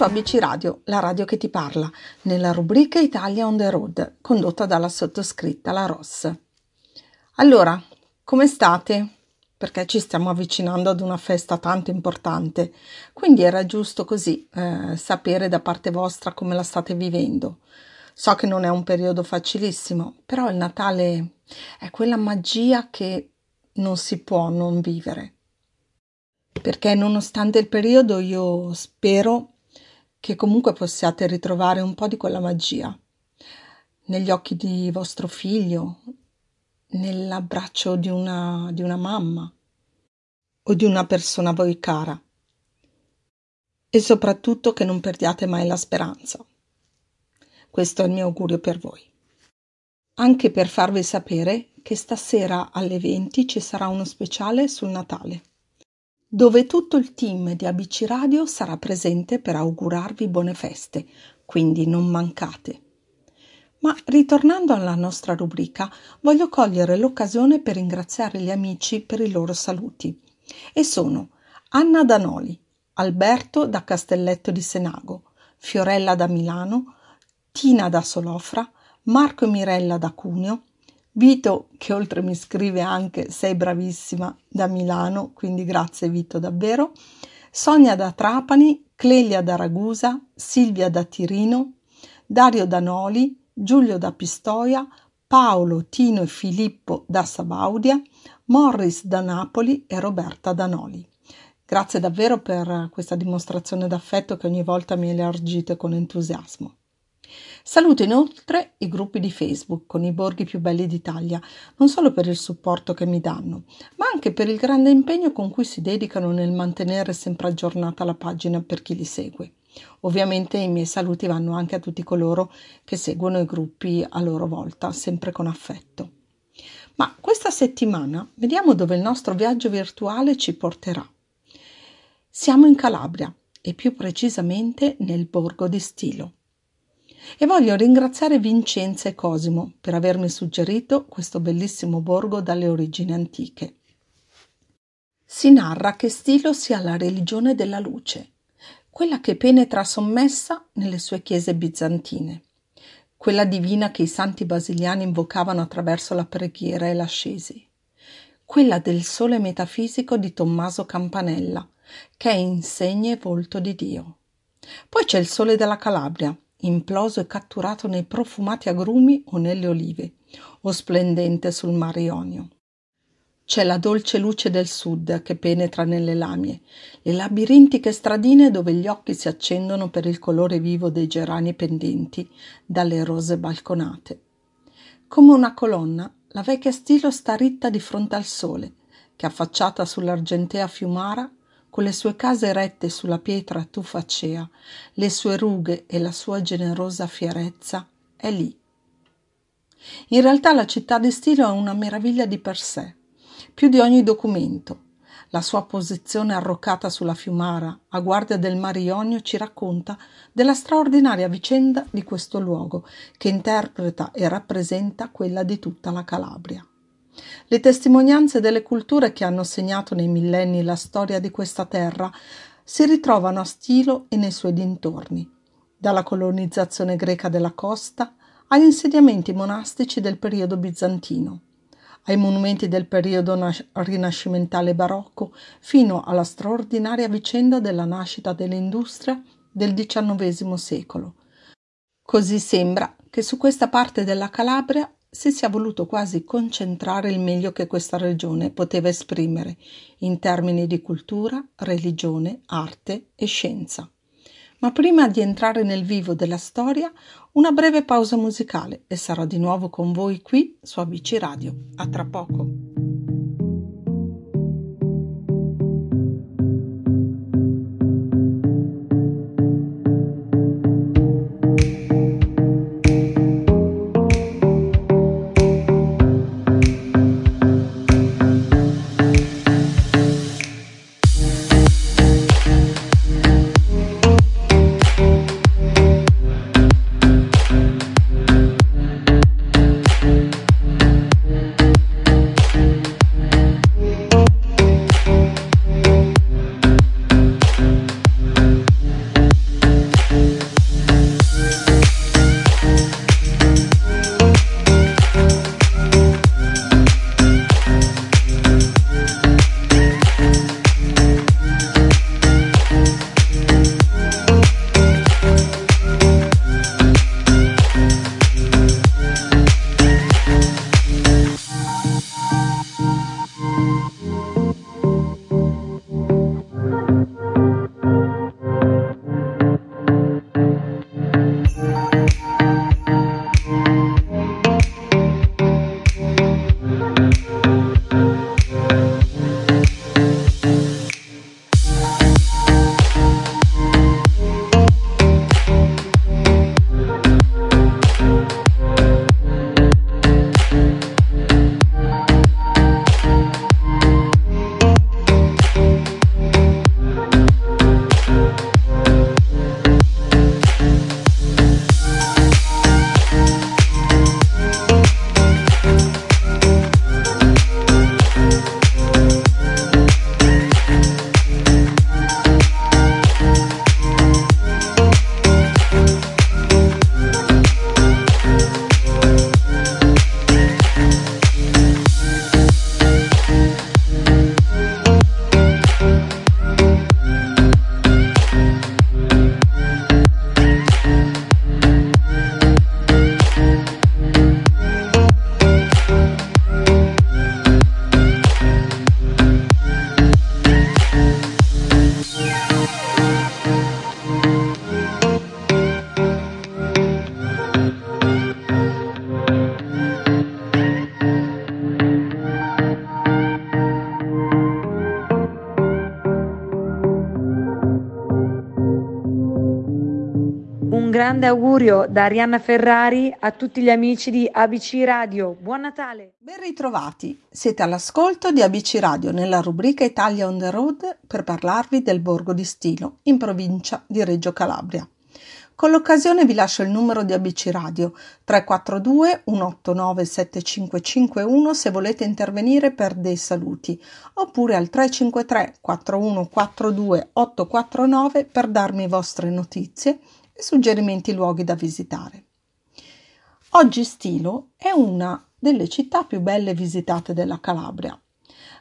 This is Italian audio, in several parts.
su ABC Radio, la radio che ti parla, nella rubrica Italia on the road, condotta dalla sottoscritta La Ross. Allora, come state? Perché ci stiamo avvicinando ad una festa tanto importante, quindi era giusto così eh, sapere da parte vostra come la state vivendo. So che non è un periodo facilissimo, però il Natale è quella magia che non si può non vivere. Perché nonostante il periodo io spero che comunque possiate ritrovare un po' di quella magia negli occhi di vostro figlio, nell'abbraccio di una, di una mamma o di una persona a voi cara. E soprattutto che non perdiate mai la speranza. Questo è il mio augurio per voi. Anche per farvi sapere che stasera alle 20 ci sarà uno speciale sul Natale dove tutto il team di ABC Radio sarà presente per augurarvi buone feste, quindi non mancate. Ma ritornando alla nostra rubrica, voglio cogliere l'occasione per ringraziare gli amici per i loro saluti. E sono Anna Danoli, Alberto da Castelletto di Senago, Fiorella da Milano, Tina da Solofra, Marco e Mirella da Cuneo, Vito, che oltre mi scrive anche sei bravissima da Milano, quindi grazie Vito davvero. Sonia da Trapani, Clelia da Ragusa, Silvia da Tirino, Dario da Noli, Giulio da Pistoia, Paolo, Tino e Filippo da Sabaudia, Morris da Napoli e Roberta da Noli. Grazie davvero per questa dimostrazione d'affetto che ogni volta mi elargite con entusiasmo. Saluto inoltre i gruppi di Facebook con i borghi più belli d'Italia, non solo per il supporto che mi danno, ma anche per il grande impegno con cui si dedicano nel mantenere sempre aggiornata la pagina per chi li segue. Ovviamente i miei saluti vanno anche a tutti coloro che seguono i gruppi a loro volta, sempre con affetto. Ma questa settimana vediamo dove il nostro viaggio virtuale ci porterà. Siamo in Calabria e più precisamente nel borgo di Stilo. E voglio ringraziare Vincenza e Cosimo per avermi suggerito questo bellissimo borgo dalle origini antiche. Si narra che Stilo sia la religione della luce, quella che penetra sommessa nelle sue chiese bizantine, quella divina che i santi basiliani invocavano attraverso la preghiera e l'ascesi, quella del sole metafisico di Tommaso Campanella, che è insegna e volto di Dio. Poi c'è il sole della Calabria, imploso e catturato nei profumati agrumi o nelle olive, o splendente sul mare Ionio. C'è la dolce luce del sud che penetra nelle lamie, le labirintiche stradine dove gli occhi si accendono per il colore vivo dei gerani pendenti dalle rose balconate. Come una colonna, la vecchia stilo sta ritta di fronte al sole, che affacciata sull'argentea fiumara con le sue case erette sulla pietra tufacea, le sue rughe e la sua generosa fierezza, è lì. In realtà la città di Stilo è una meraviglia di per sé, più di ogni documento. La sua posizione arroccata sulla fiumara, a guardia del Mar Ionio, ci racconta della straordinaria vicenda di questo luogo, che interpreta e rappresenta quella di tutta la Calabria. Le testimonianze delle culture che hanno segnato nei millenni la storia di questa terra si ritrovano a Stilo e nei suoi dintorni, dalla colonizzazione greca della costa agli insediamenti monastici del periodo bizantino, ai monumenti del periodo nas- rinascimentale barocco, fino alla straordinaria vicenda della nascita dell'industria del XIX secolo. Così sembra che su questa parte della Calabria si sia voluto quasi concentrare il meglio che questa regione poteva esprimere in termini di cultura, religione, arte e scienza. Ma prima di entrare nel vivo della storia, una breve pausa musicale e sarò di nuovo con voi qui su ABC Radio. A tra poco. Grande augurio da Arianna Ferrari a tutti gli amici di ABC Radio. Buon Natale! Ben ritrovati, siete all'ascolto di ABC Radio nella rubrica Italia on the Road per parlarvi del Borgo di Stilo, in provincia di Reggio Calabria. Con l'occasione vi lascio il numero di ABC Radio 342 189 7551 se volete intervenire per dei saluti oppure al 353 4142 849 per darmi vostre notizie e suggerimenti luoghi da visitare. Oggi Stilo è una delle città più belle visitate della Calabria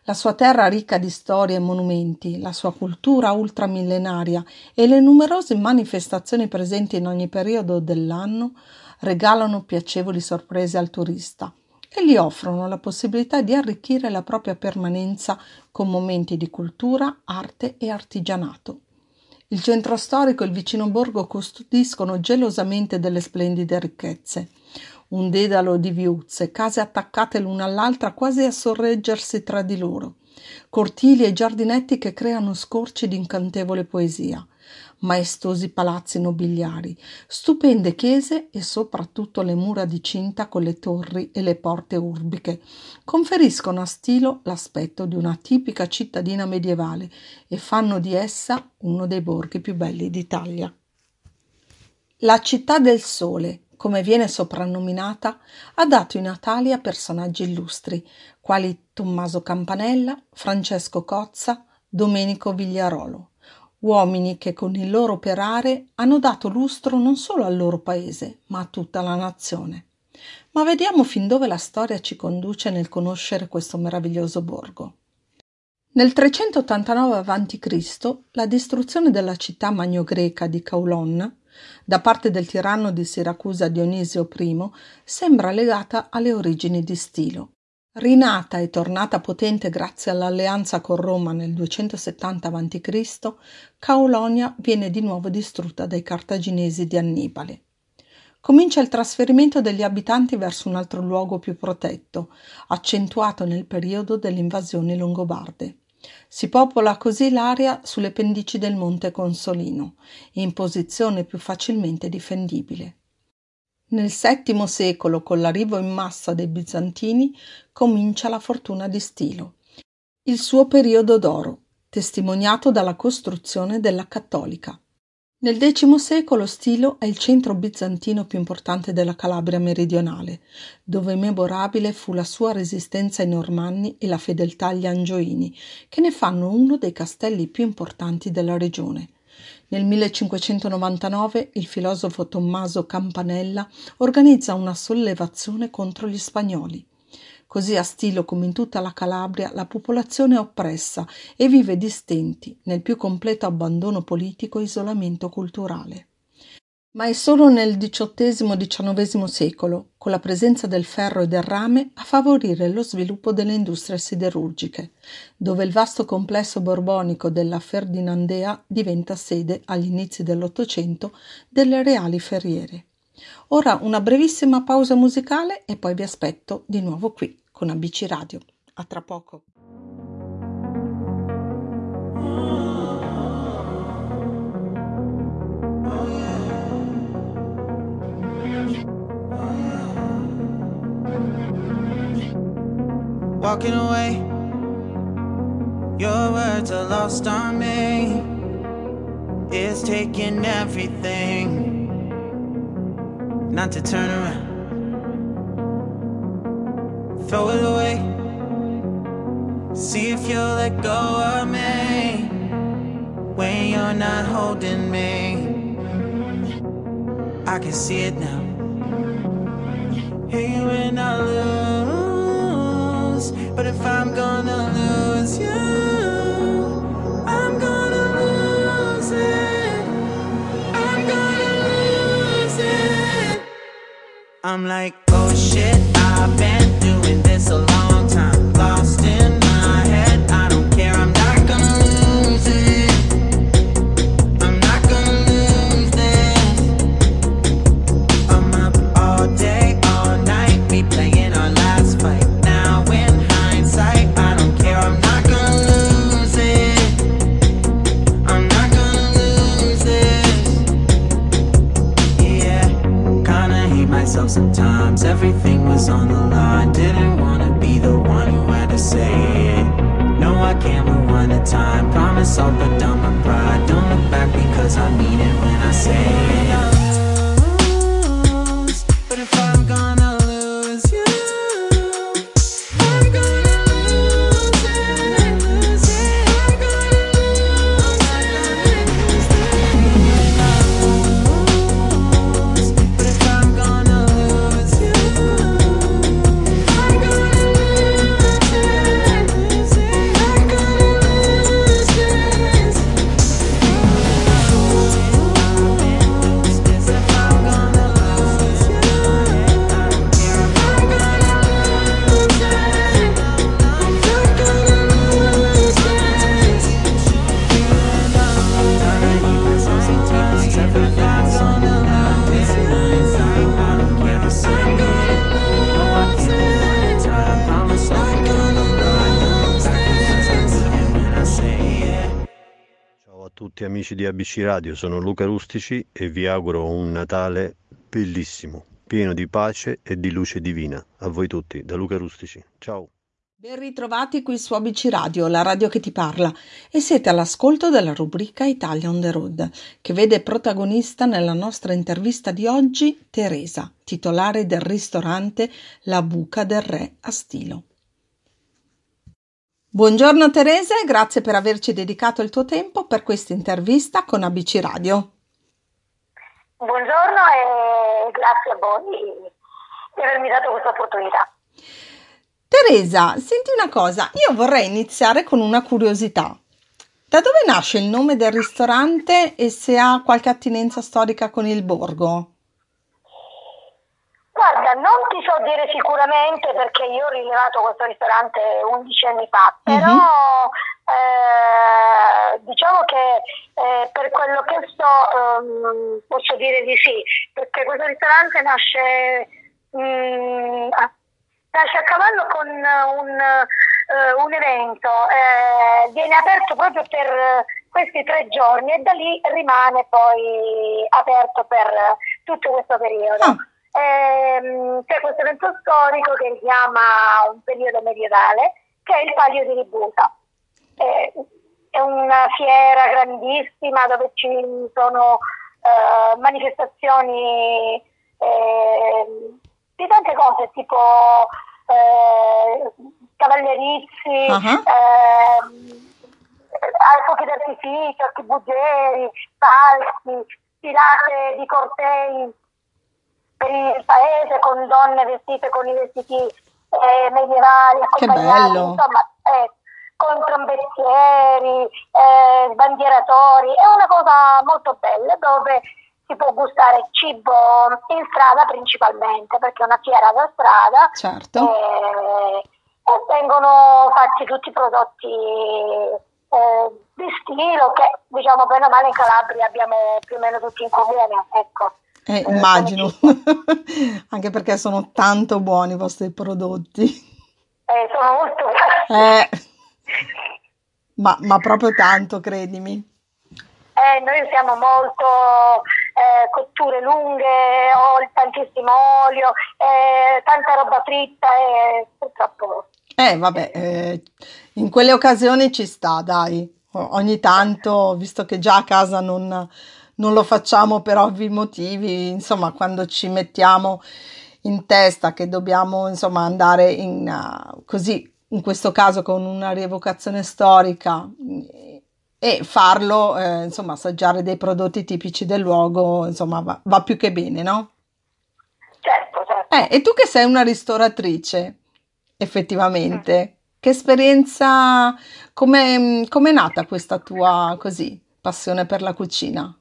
la sua terra ricca di storie e monumenti, la sua cultura ultramillenaria e le numerose manifestazioni presenti in ogni periodo dell'anno regalano piacevoli sorprese al turista e gli offrono la possibilità di arricchire la propria permanenza con momenti di cultura, arte e artigianato. Il centro storico e il vicino borgo custodiscono gelosamente delle splendide ricchezze. Un dedalo di viuzze, case attaccate l'una all'altra quasi a sorreggersi tra di loro, cortili e giardinetti che creano scorci di incantevole poesia, maestosi palazzi nobiliari, stupende chiese e soprattutto le mura di cinta con le torri e le porte urbiche conferiscono a Stilo l'aspetto di una tipica cittadina medievale e fanno di essa uno dei borghi più belli d'Italia. La città del sole come viene soprannominata, ha dato i natali a personaggi illustri, quali Tommaso Campanella, Francesco Cozza, Domenico Vigliarolo, uomini che con il loro operare hanno dato lustro non solo al loro paese, ma a tutta la nazione. Ma vediamo fin dove la storia ci conduce nel conoscere questo meraviglioso borgo. Nel 389 a.C. la distruzione della città magno-greca di Caulon da parte del tiranno di Siracusa Dionisio I sembra legata alle origini di Stilo. Rinata e tornata potente grazie all'alleanza con Roma nel 270 a.C., Caulonia viene di nuovo distrutta dai cartaginesi di Annibale. Comincia il trasferimento degli abitanti verso un altro luogo più protetto, accentuato nel periodo delle invasioni longobarde. Si popola così l'area sulle pendici del monte Consolino, in posizione più facilmente difendibile. Nel VII secolo, con l'arrivo in massa dei bizantini, comincia la fortuna di Stilo, il suo periodo d'oro, testimoniato dalla costruzione della cattolica. Nel X secolo Stilo è il centro bizantino più importante della Calabria meridionale, dove memorabile fu la sua resistenza ai Normanni e la fedeltà agli Angioini, che ne fanno uno dei castelli più importanti della regione. Nel 1599 il filosofo Tommaso Campanella organizza una sollevazione contro gli spagnoli. Così a Stilo come in tutta la Calabria la popolazione è oppressa e vive di stenti, nel più completo abbandono politico e isolamento culturale. Ma è solo nel XVIII-XIX secolo, con la presenza del ferro e del rame, a favorire lo sviluppo delle industrie siderurgiche, dove il vasto complesso borbonico della Ferdinandea diventa sede, agli inizi dell'Ottocento, delle reali ferriere. Ora una brevissima pausa musicale e poi vi aspetto di nuovo qui con ABC Radio. A tra poco. Walking away, your words are lost on me. It's taking everything. not to turn around. Throw it away. See if you'll let go of me when you're not holding me. I can see it now. Hey, when I but if I'm gonna lose you. I'm gonna lose it I'm gonna lose it I'm like, oh shit, I've been doing this a tutti amici di ABC Radio, sono Luca Rustici e vi auguro un Natale bellissimo, pieno di pace e di luce divina. A voi tutti, da Luca Rustici. Ciao. Ben ritrovati qui su ABC Radio, la radio che ti parla, e siete all'ascolto della rubrica Italia on the Road, che vede protagonista nella nostra intervista di oggi Teresa, titolare del ristorante La Buca del Re a Stilo. Buongiorno Teresa e grazie per averci dedicato il tuo tempo per questa intervista con ABC Radio. Buongiorno e grazie a voi di avermi dato questa opportunità. Teresa, senti una cosa, io vorrei iniziare con una curiosità. Da dove nasce il nome del ristorante e se ha qualche attinenza storica con il borgo? Guarda, non ti so dire sicuramente perché io ho rilevato questo ristorante 11 anni fa, però eh, diciamo che eh, per quello che so ehm, posso dire di sì, perché questo ristorante nasce, mm, a- nasce a cavallo con un, eh, un evento, eh, viene aperto proprio per questi tre giorni e da lì rimane poi aperto per tutto questo periodo. Ah. Ehm, c'è questo evento storico che richiama un periodo medievale che è il Palio di Ributa. Eh, è una fiera grandissima dove ci sono eh, manifestazioni eh, di tante cose tipo eh, cavallerizi, ehm, ai fuochi d'artificio, archibugieri, falsi, tirate di cortei per il paese con donne vestite con i vestiti eh, medievali, accompagnati, insomma, eh, con trombettieri, eh, bandieratori, è una cosa molto bella dove si può gustare cibo in strada principalmente, perché è una fiera da strada Certo. eh, e vengono fatti tutti i prodotti eh, di stilo che diciamo bene o male in Calabria abbiamo più o meno tutti in comune, ecco. Eh, immagino, anche perché sono tanto buoni i vostri prodotti. Eh, sono molto Eh, ma, ma proprio tanto, credimi. Eh, noi usiamo molto eh, cotture lunghe, ol- tantissimo olio, eh, tanta roba fritta e purtroppo Eh, vabbè, eh, in quelle occasioni ci sta, dai. Ogni tanto, visto che già a casa non, non lo facciamo per ovvi motivi, insomma, quando ci mettiamo in testa che dobbiamo, insomma, andare in, uh, così, in questo caso con una rievocazione storica eh, e farlo, eh, insomma, assaggiare dei prodotti tipici del luogo, insomma, va, va più che bene, no? certo, certo. Eh, e tu che sei una ristoratrice, effettivamente, che esperienza, come è nata questa tua, così, passione per la cucina?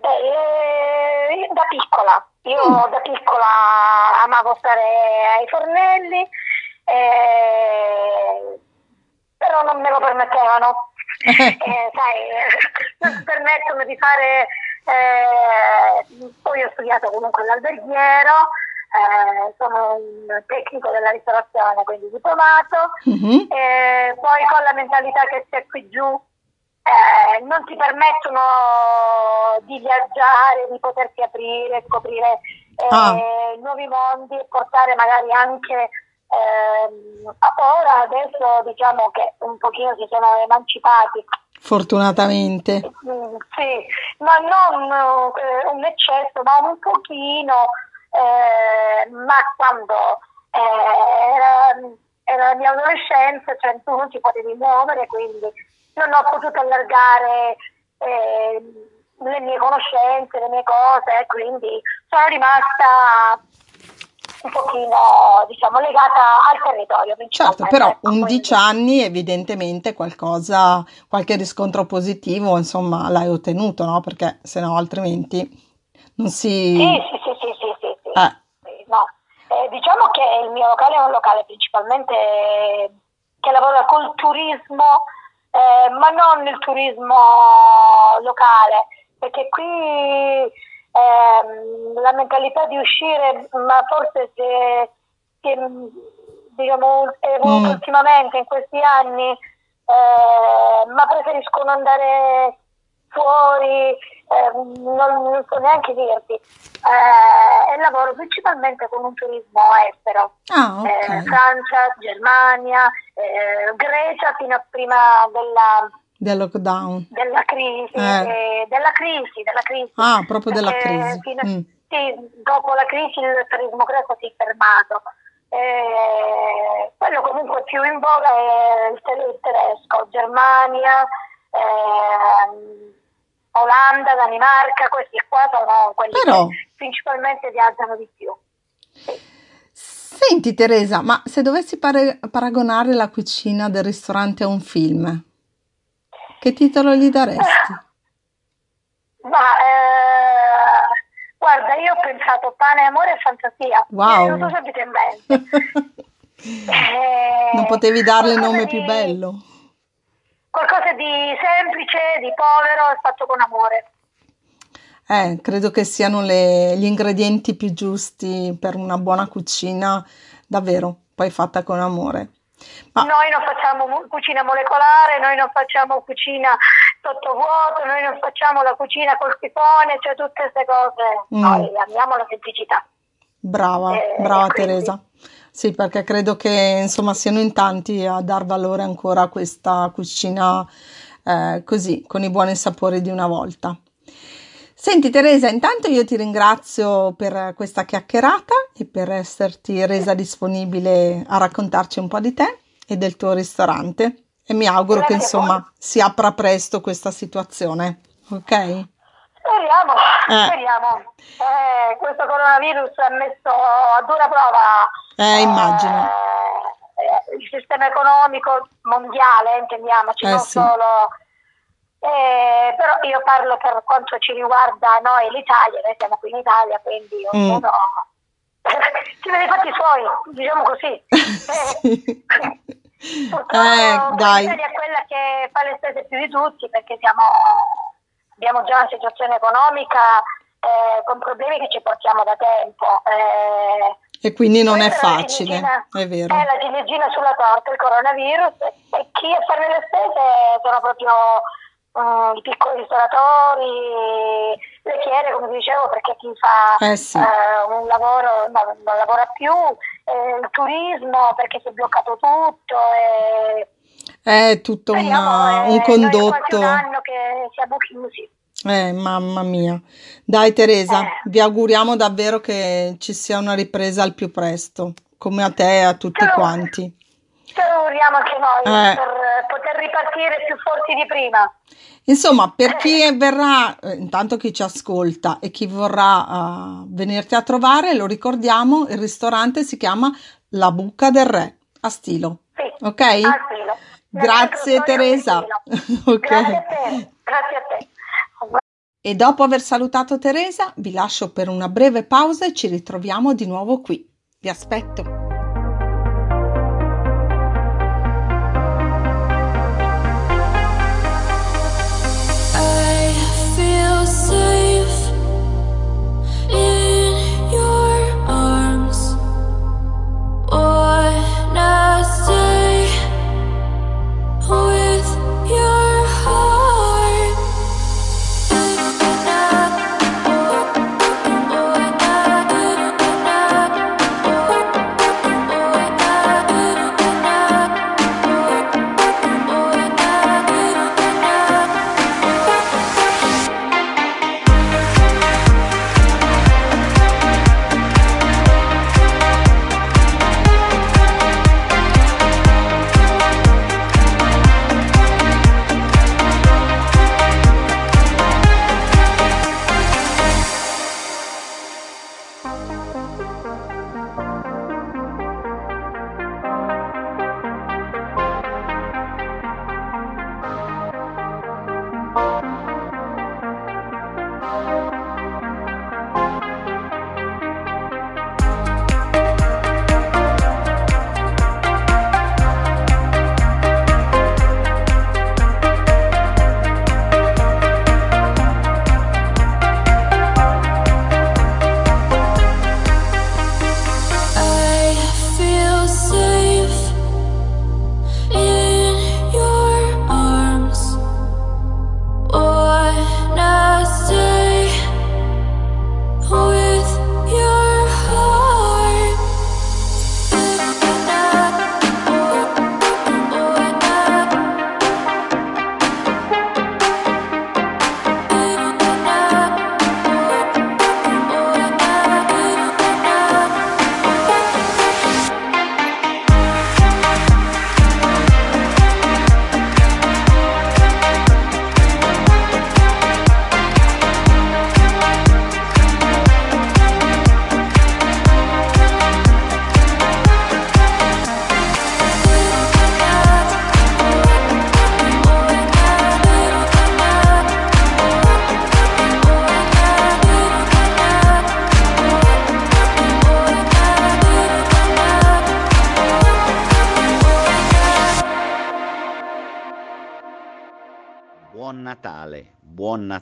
Beh, eh, da piccola, io Mm. da piccola amavo stare ai fornelli, eh, però non me lo permettevano. Eh, sai, permettono di fare, eh, poi ho studiato comunque all'alberghiero, eh, sono un tecnico della ristorazione, quindi diplomato, Mhm. eh, poi con la mentalità che c'è qui giù eh, non ti permettono di viaggiare, di poterti aprire, scoprire eh, Ah. nuovi mondi e portare magari anche ehm, ora adesso diciamo che un pochino si sono emancipati Fortunatamente. Mm, sì, ma non eh, un eccesso, ma un pochino, eh, ma quando eh, era, era la mia adolescenza, cioè tu non ti potevi muovere, quindi non ho potuto allargare eh, le mie conoscenze, le mie cose, e quindi sono rimasta un pochino, diciamo, legata al territorio. Certo, però ecco, 11 quindi- anni evidentemente qualcosa, qualche riscontro positivo, insomma, l'hai ottenuto, no? Perché se no altrimenti non si... Sì, sì, sì, sì, sì, sì, sì. Eh, no. Eh, diciamo che il mio locale è un locale principalmente che lavora col turismo, eh, ma non il turismo locale, perché qui ehm, la mentalità di uscire, ma forse si è, diciamo, evoluta Mm. ultimamente in questi anni, eh, ma preferiscono andare fuori, eh, non, non so neanche dirti, eh, lavoro principalmente con un turismo estero, Ah, Eh, ok. Francia, Germania, eh, Grecia fino a prima della, Del lockdown. della crisi, Eh. eh, della crisi, della crisi. Ah, proprio della crisi. fino- Mm. sì, dopo la crisi il turismo greco si è fermato. Eh, quello comunque più in voga è il tedesco, Germania, ehm, Olanda, Danimarca, questi qua sono quelli Però- che principalmente viaggiano di più. Senti Teresa, ma se dovessi pare- paragonare la cucina del ristorante a un film, che titolo gli daresti? Ma eh, guarda, io ho pensato pane, amore e fantasia. Wow. Mi è venuto subito in mente. Eh, Non potevi darle il nome più di- bello? Qualcosa di semplice, di povero e fatto con amore. Eh, credo che siano le- gli ingredienti più giusti per una buona cucina, davvero, poi fatta con amore. Ma Noi non facciamo cucina molecolare, noi non facciamo cucina sottovuoto, noi non facciamo la cucina col sifone, cioè tutte queste cose. Mm. Noi amiamo la semplicità. brava, Eh, brava quindi- Teresa. Sì, perché credo che insomma siano in tanti a dar valore ancora a questa cucina eh, così, con i buoni sapori di una volta. Senti Teresa, intanto io ti ringrazio per questa chiacchierata e per esserti resa disponibile a raccontarci un po' di te e del tuo ristorante e mi auguro che Grazie a insomma si apra presto questa situazione, ok? Speriamo, Eh. speriamo. Eh, questo coronavirus ha messo a dura prova Eh, immagino. eh, il sistema economico mondiale, intendiamoci, Eh, non sì. solo. Eh, però io parlo per quanto ci riguarda noi l'Italia, noi siamo qui in Italia, quindi Mm. ognuno si vede i fatti suoi, diciamo così. Sì. Purtroppo Eh, dai. l'Italia è quella che fa le spese più di tutti perché siamo, abbiamo già una situazione economica eh, con problemi che ci portiamo da tempo. eh, E quindi non è facile, è vero. È la ciliegina sulla torta, il coronavirus, e, chi a fare le spese sono proprio mm, i piccoli ristoratori, le chiere, come dicevo, perché chi fa Eh sì. eh, un lavoro no, non lavora più, eh, il turismo perché si è bloccato tutto. E, È tutto speriamo, una- eh, un noi è condotto. un anno che siamo chiusi. Eh, mamma mia. Dai Teresa, Eh. vi auguriamo davvero che ci sia una ripresa al più presto, come a te e a tutti Ciao. quanti. Ce lo auguriamo anche noi Eh. per poter ripartire più forti di prima. Insomma, per chi verrà, eh, intanto chi ci ascolta e chi vorrà eh, venirti a trovare, lo ricordiamo, il ristorante si chiama La Bucca del Re, a Stilo. Sì, Ok? al filo. Grazie Teresa. di Stilo. Ok. Grazie a te, grazie a te. E dopo aver salutato Teresa, vi lascio per una breve pausa e ci ritroviamo di nuovo qui. Vi aspetto.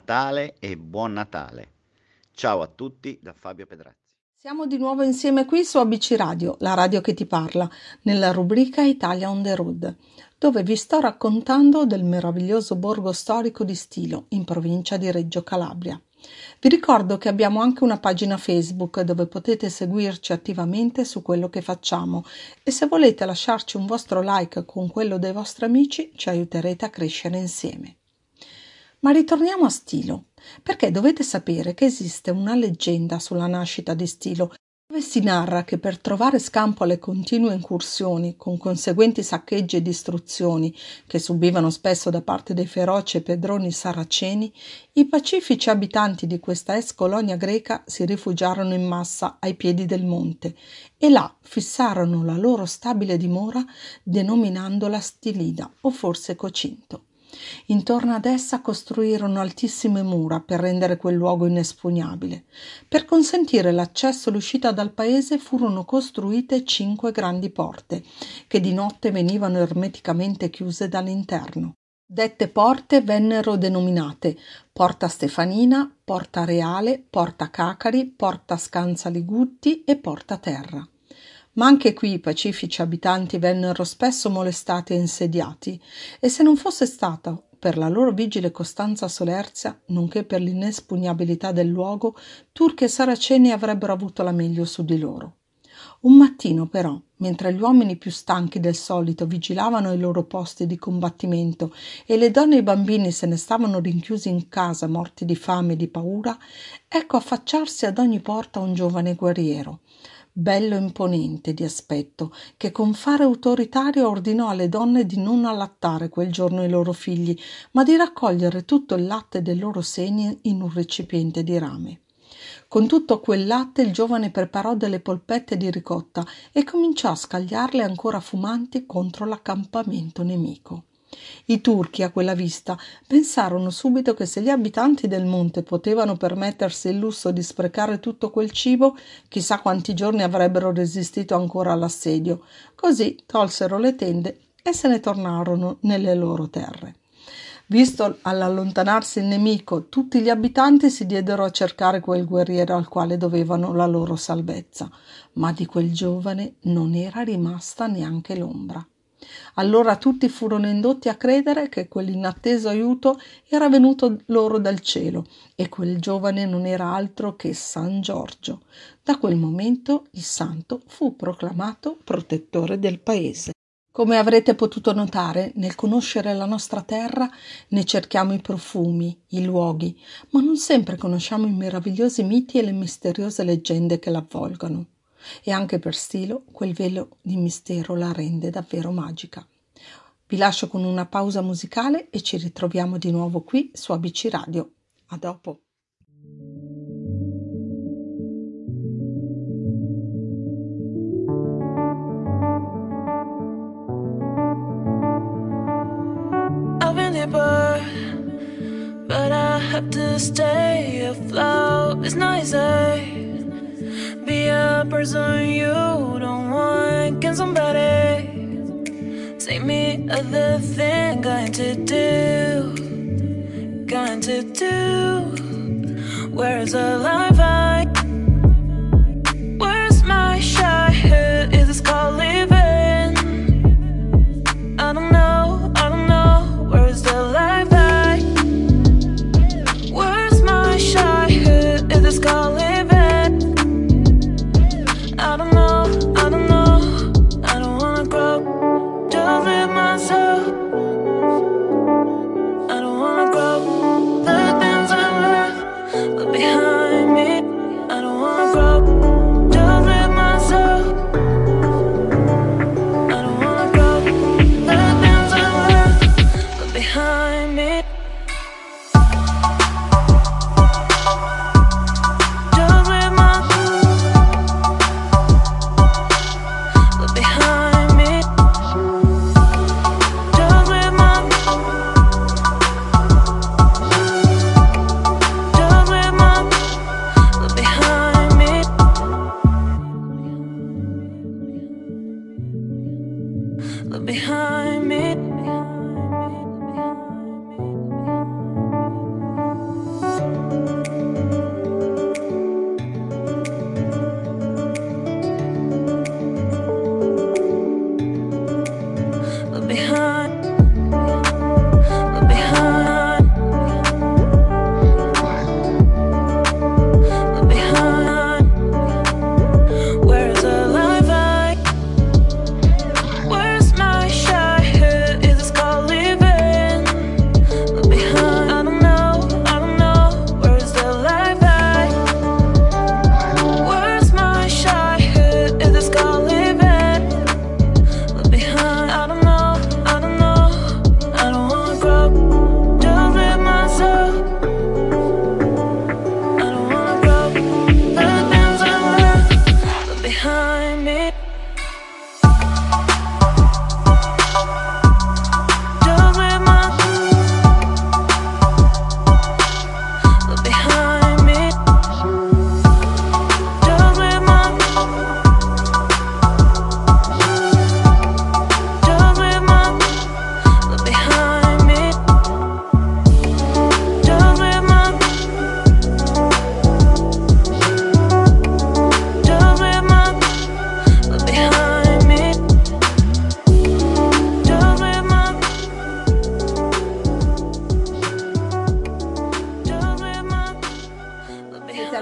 Natale e buon Natale. Ciao a tutti da Fabio Pedrazzi. Siamo di nuovo insieme qui su ABC Radio, la radio che ti parla, nella rubrica Italia on the road, dove vi sto raccontando del meraviglioso borgo storico di Stilo, in provincia di Reggio Calabria. Vi ricordo che abbiamo anche una pagina Facebook dove potete seguirci attivamente su quello che facciamo e se volete lasciarci un vostro like con quello dei vostri amici ci aiuterete a crescere insieme. Ma ritorniamo a Stilo, perché dovete sapere che esiste una leggenda sulla nascita di Stilo, dove si narra che per trovare scampo alle continue incursioni, con conseguenti saccheggi e distruzioni che subivano spesso da parte dei feroci pedroni saraceni, i pacifici abitanti di questa ex colonia greca si rifugiarono in massa ai piedi del monte e là fissarono la loro stabile dimora denominandola Stilida o forse Cocinto. Intorno ad essa costruirono altissime mura per rendere quel luogo inespugnabile. Per consentire l'accesso e l'uscita dal paese furono costruite cinque grandi porte, che di notte venivano ermeticamente chiuse dall'interno. Dette porte vennero denominate Porta Stefanina, Porta Reale, Porta Cacari, Porta Scanza Ligutti e Porta Terra. Ma anche qui i pacifici abitanti vennero spesso molestati e insediati, e se non fosse stato per la loro vigile costanza solerzia, nonché per l'inespugnabilità del luogo, turchi e saraceni avrebbero avuto la meglio su di loro. Un mattino, però, mentre gli uomini più stanchi del solito vigilavano i loro posti di combattimento e le donne e i bambini se ne stavano rinchiusi in casa morti di fame e di paura, ecco affacciarsi ad ogni porta un giovane guerriero, bello e imponente di aspetto, che con fare autoritario ordinò alle donne di non allattare quel giorno i loro figli, ma di raccogliere tutto il latte dei loro seni in un recipiente di rame. Con tutto quel latte il giovane preparò delle polpette di ricotta e cominciò a scagliarle ancora fumanti contro l'accampamento nemico. I turchi a quella vista pensarono subito che se gli abitanti del monte potevano permettersi il lusso di sprecare tutto quel cibo, chissà quanti giorni avrebbero resistito ancora all'assedio. Così tolsero le tende e se ne tornarono nelle loro terre. Visto all'allontanarsi il nemico, tutti gli abitanti si diedero a cercare quel guerriero al quale dovevano la loro salvezza, ma di quel giovane non era rimasta neanche l'ombra. Allora tutti furono indotti a credere che quell'inatteso aiuto era venuto loro dal cielo e quel giovane non era altro che San Giorgio. Da quel momento il santo fu proclamato protettore del paese. Come avrete potuto notare, nel conoscere la nostra terra ne cerchiamo i profumi, i luoghi, ma non sempre conosciamo i meravigliosi miti e le misteriose leggende che l'avvolgono e anche per stilo quel velo di mistero la rende davvero magica. Vi lascio con una pausa musicale e ci ritroviamo di nuovo qui su ABC Radio. A dopo. But I have to stay afloat. It's not easy. Be a person you don't want. Can somebody take me other thing? Going to do, going to do. Where is the life I?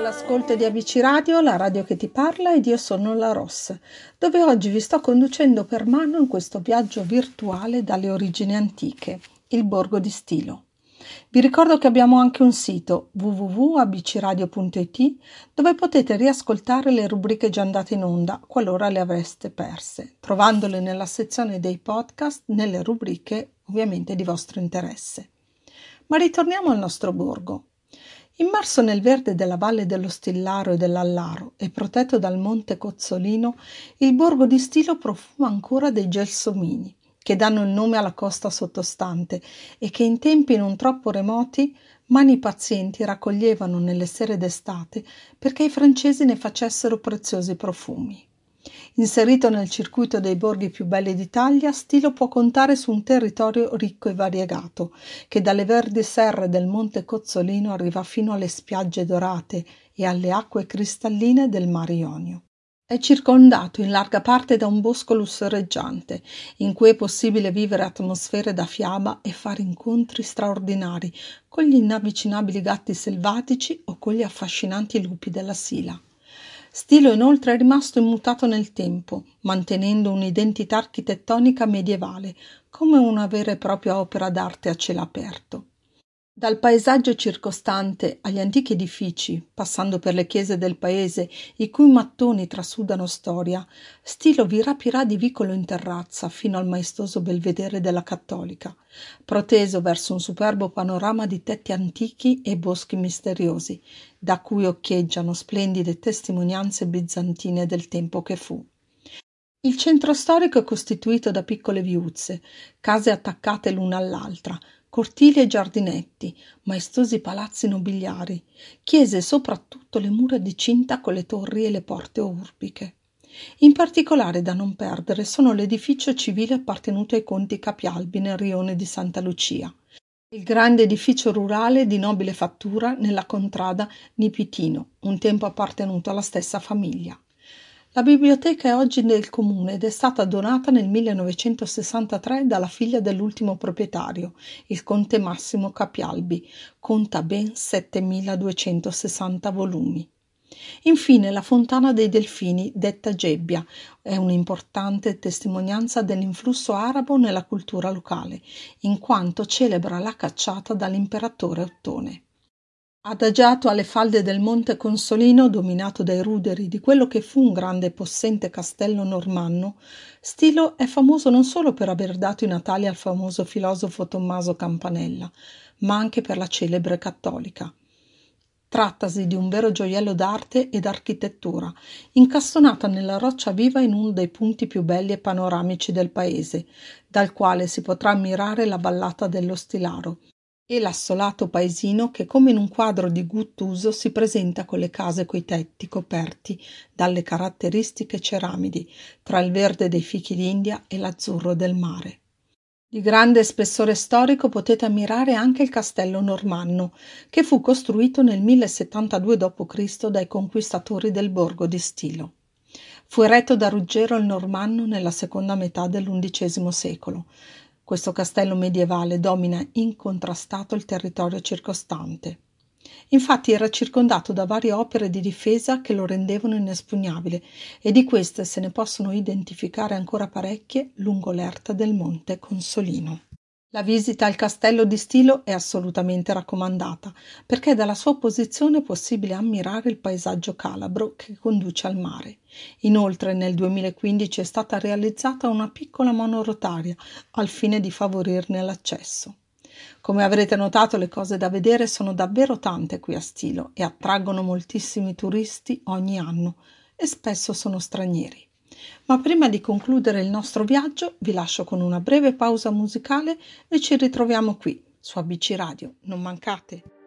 All'ascolto di ABC Radio, la radio che ti parla ed io sono la Ross, dove oggi vi sto conducendo per mano in questo viaggio virtuale dalle origini antiche, il Borgo di Stilo. Vi ricordo che abbiamo anche un sito www.abcradio.it dove potete riascoltare le rubriche già andate in onda qualora le avreste perse, trovandole nella sezione dei podcast nelle rubriche ovviamente di vostro interesse. Ma ritorniamo al nostro borgo. Immerso nel verde della valle dello Stillaro e dell'Allaro e protetto dal monte Cozzolino, il borgo di Stilo profuma ancora dei gelsomini, che danno il nome alla costa sottostante e che in tempi non troppo remoti mani pazienti raccoglievano nelle sere d'estate perché i francesi ne facessero preziosi profumi. Inserito nel circuito dei borghi più belli d'Italia, Stilo può contare su un territorio ricco e variegato, che dalle verdi serre del Monte Cozzolino arriva fino alle spiagge dorate e alle acque cristalline del Mar Ionio. È circondato in larga parte da un bosco lussureggiante, in cui è possibile vivere atmosfere da fiaba e fare incontri straordinari con gli inavvicinabili gatti selvatici o con gli affascinanti lupi della Sila. Stilo inoltre è rimasto immutato nel tempo, mantenendo un'identità architettonica medievale, come una vera e propria opera d'arte a cielo aperto. Dal paesaggio circostante agli antichi edifici, passando per le chiese del paese, i cui mattoni trasudano storia, Stilo vi rapirà di vicolo in terrazza fino al maestoso belvedere della Cattolica, proteso verso un superbo panorama di tetti antichi e boschi misteriosi, da cui occhieggiano splendide testimonianze bizantine del tempo che fu. Il centro storico è costituito da piccole viuzze, case attaccate l'una all'altra, cortili e giardinetti, maestosi palazzi nobiliari, chiese e soprattutto le mura di cinta con le torri e le porte urbiche. In particolare da non perdere sono l'edificio civile appartenuto ai conti Capialbi nel rione di Santa Lucia, il grande edificio rurale di nobile fattura nella contrada Nipitino, un tempo appartenuto alla stessa famiglia. La biblioteca è oggi del comune ed è stata donata nel 1963 dalla figlia dell'ultimo proprietario, il conte Massimo Capialbi. Conta ben 7260 volumi. Infine la Fontana dei Delfini, detta Gebbia, è un'importante testimonianza dell'influsso arabo nella cultura locale, in quanto celebra la cacciata dall'imperatore Ottone. Adagiato alle falde del monte Consolino, dominato dai ruderi di quello che fu un grande e possente castello normanno, Stilo è famoso non solo per aver dato i natali al famoso filosofo Tommaso Campanella, ma anche per la celebre cattolica. Trattasi di un vero gioiello d'arte ed architettura, incastonata nella roccia viva in uno dei punti più belli e panoramici del paese, dal quale si potrà ammirare la vallata dello Stilaro, e l'assolato paesino che come in un quadro di Guttuso si presenta con le case coi tetti coperti dalle caratteristiche ceramidi tra il verde dei fichi d'India e l'azzurro del mare. Di grande spessore storico potete ammirare anche il castello normanno, che fu costruito nel 1072 d.C. dai conquistatori del borgo di Stilo. Fu eretto da Ruggero il Normanno nella seconda metà dell'undicesimo secolo. Questo castello medievale domina incontrastato il territorio circostante. Infatti era circondato da varie opere di difesa che lo rendevano inespugnabile e di queste se ne possono identificare ancora parecchie lungo l'erta del monte Consolino. La visita al castello di Stilo è assolutamente raccomandata perché dalla sua posizione è possibile ammirare il paesaggio calabro che conduce al mare. Inoltre nel 2015 è stata realizzata una piccola monorotaria al fine di favorirne l'accesso. Come avrete notato le cose da vedere sono davvero tante qui a Stilo e attraggono moltissimi turisti ogni anno e spesso sono stranieri. Ma prima di concludere il nostro viaggio vi lascio con una breve pausa musicale e ci ritroviamo qui su ABC Radio. Non mancate!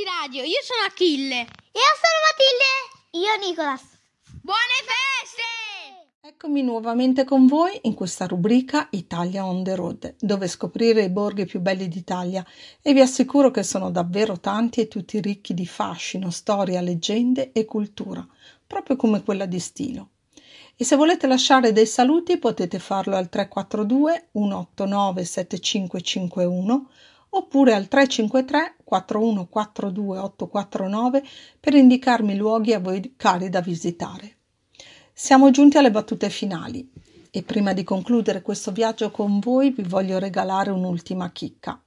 ABC Radio, io sono Achille. Io sono Matilde. Io Nicolas. Buone feste! Eccomi nuovamente con voi in questa rubrica Italia on the road, dove scoprire i borghi più belli d'Italia e vi assicuro che sono davvero tanti e tutti ricchi di fascino, storia, leggende e cultura, proprio come quella di Stilo. E se volete lasciare dei saluti potete farlo al 342 189 7551 oppure al 353 4142 849 per indicarmi luoghi a voi cari da visitare. Siamo giunti alle battute finali e prima di concludere questo viaggio con voi vi voglio regalare un'ultima chicca.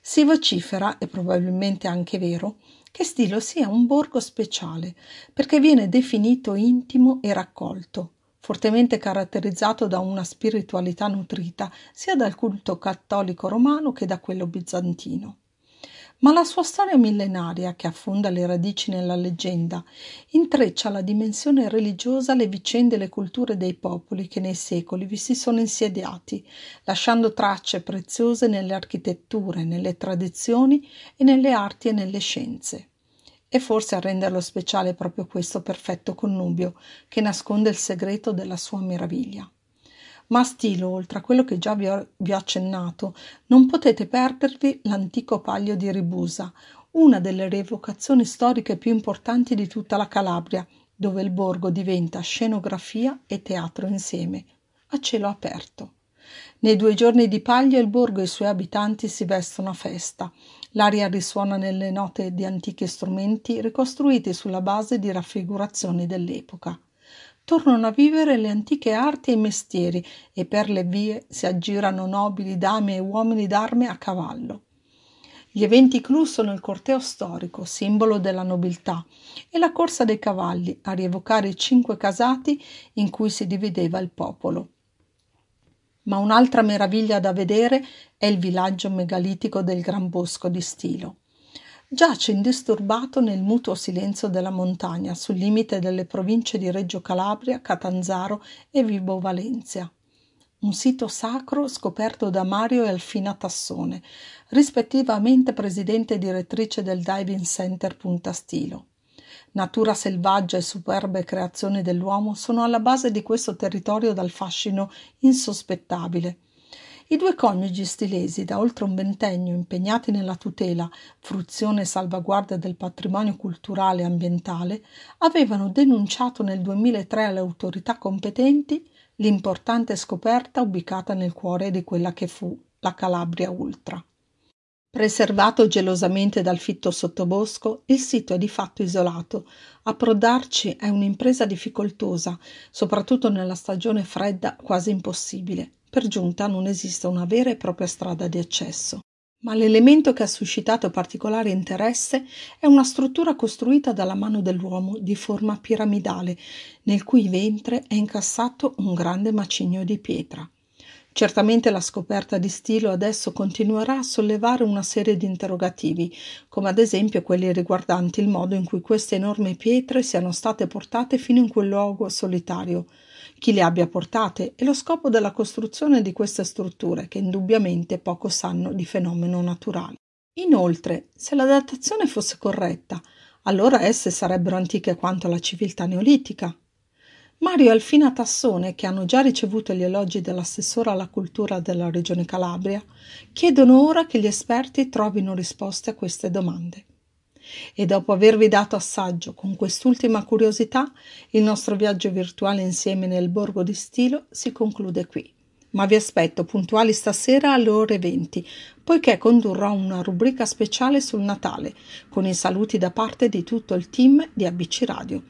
Si vocifera, e probabilmente anche vero, che Stilo sia un borgo speciale perché viene definito intimo e raccolto, fortemente caratterizzato da una spiritualità nutrita sia dal culto cattolico romano che da quello bizantino. Ma la sua storia millenaria, che affonda le radici nella leggenda, intreccia la dimensione religiosa alle vicende e le culture dei popoli che nei secoli vi si sono insediati, lasciando tracce preziose nelle architetture, nelle tradizioni e nelle arti e nelle scienze. E forse a renderlo speciale è proprio questo perfetto connubio che nasconde il segreto della sua meraviglia ma a stilo, oltre a quello che già vi ho, vi ho accennato, non potete perdervi l'antico Paglio di Ribusa, una delle rievocazioni storiche più importanti di tutta la Calabria, dove il borgo diventa scenografia e teatro insieme, a cielo aperto. Nei due giorni di Paglio il borgo e i suoi abitanti si vestono a festa. L'aria risuona nelle note di antichi strumenti ricostruiti sulla base di raffigurazioni dell'epoca tornano a vivere le antiche arti e mestieri e per le vie si aggirano nobili dame e uomini d'arme a cavallo. Gli eventi clou sono il corteo storico, simbolo della nobiltà, e la corsa dei cavalli a rievocare i cinque casati in cui si divideva il popolo. Ma un'altra meraviglia da vedere è il villaggio megalitico del Gran Bosco di Stilo giace indisturbato nel mutuo silenzio della montagna sul limite delle province di Reggio Calabria, Catanzaro e Vibo Valencia. Un sito sacro scoperto da Mario e Alfina Tassone, rispettivamente presidente e direttrice del Diving Center Punta Stilo. Natura selvaggia e superbe creazioni dell'uomo sono alla base di questo territorio dal fascino insospettabile i due coniugi stilesi, da oltre un ventennio impegnati nella tutela, fruizione e salvaguardia del patrimonio culturale e ambientale, avevano denunciato nel 2003 alle autorità competenti l'importante scoperta ubicata nel cuore di quella che fu la Calabria Ultra. Preservato gelosamente dal fitto sottobosco, il sito è di fatto isolato. Approdarci è un'impresa difficoltosa, soprattutto nella stagione fredda quasi impossibile. Per giunta non esiste una vera e propria strada di accesso. Ma l'elemento che ha suscitato particolare interesse è una struttura costruita dalla mano dell'uomo di forma piramidale, nel cui ventre è incassato un grande macigno di pietra. Certamente la scoperta di stilo adesso continuerà a sollevare una serie di interrogativi, come ad esempio quelli riguardanti il modo in cui queste enormi pietre siano state portate fino in quel luogo solitario, chi le abbia portate e lo scopo della costruzione di queste strutture che indubbiamente poco sanno di fenomeno naturale. Inoltre, se la datazione fosse corretta, allora esse sarebbero antiche quanto la civiltà neolitica. Mario e Alfina Tassone, che hanno già ricevuto gli elogi dell'assessore alla cultura della regione Calabria, chiedono ora che gli esperti trovino risposte a queste domande. E dopo avervi dato assaggio con quest'ultima curiosità, il nostro viaggio virtuale insieme nel borgo di Stilo si conclude qui. Ma vi aspetto puntuali stasera alle ore 20, poiché condurrò una rubrica speciale sul Natale, con i saluti da parte di tutto il team di ABC Radio.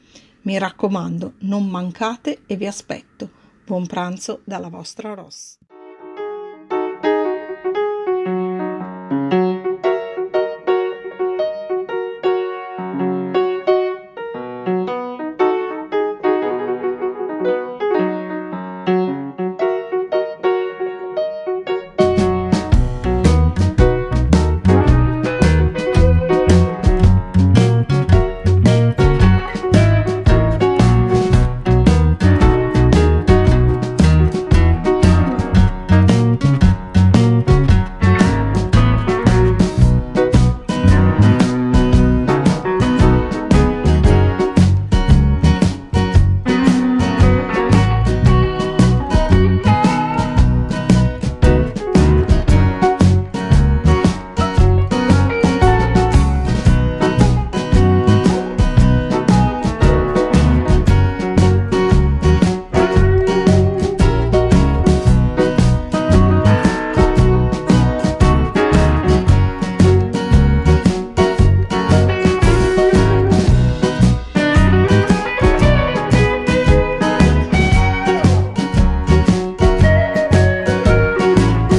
Mi raccomando, non mancate e vi aspetto. Buon pranzo dalla vostra Ross.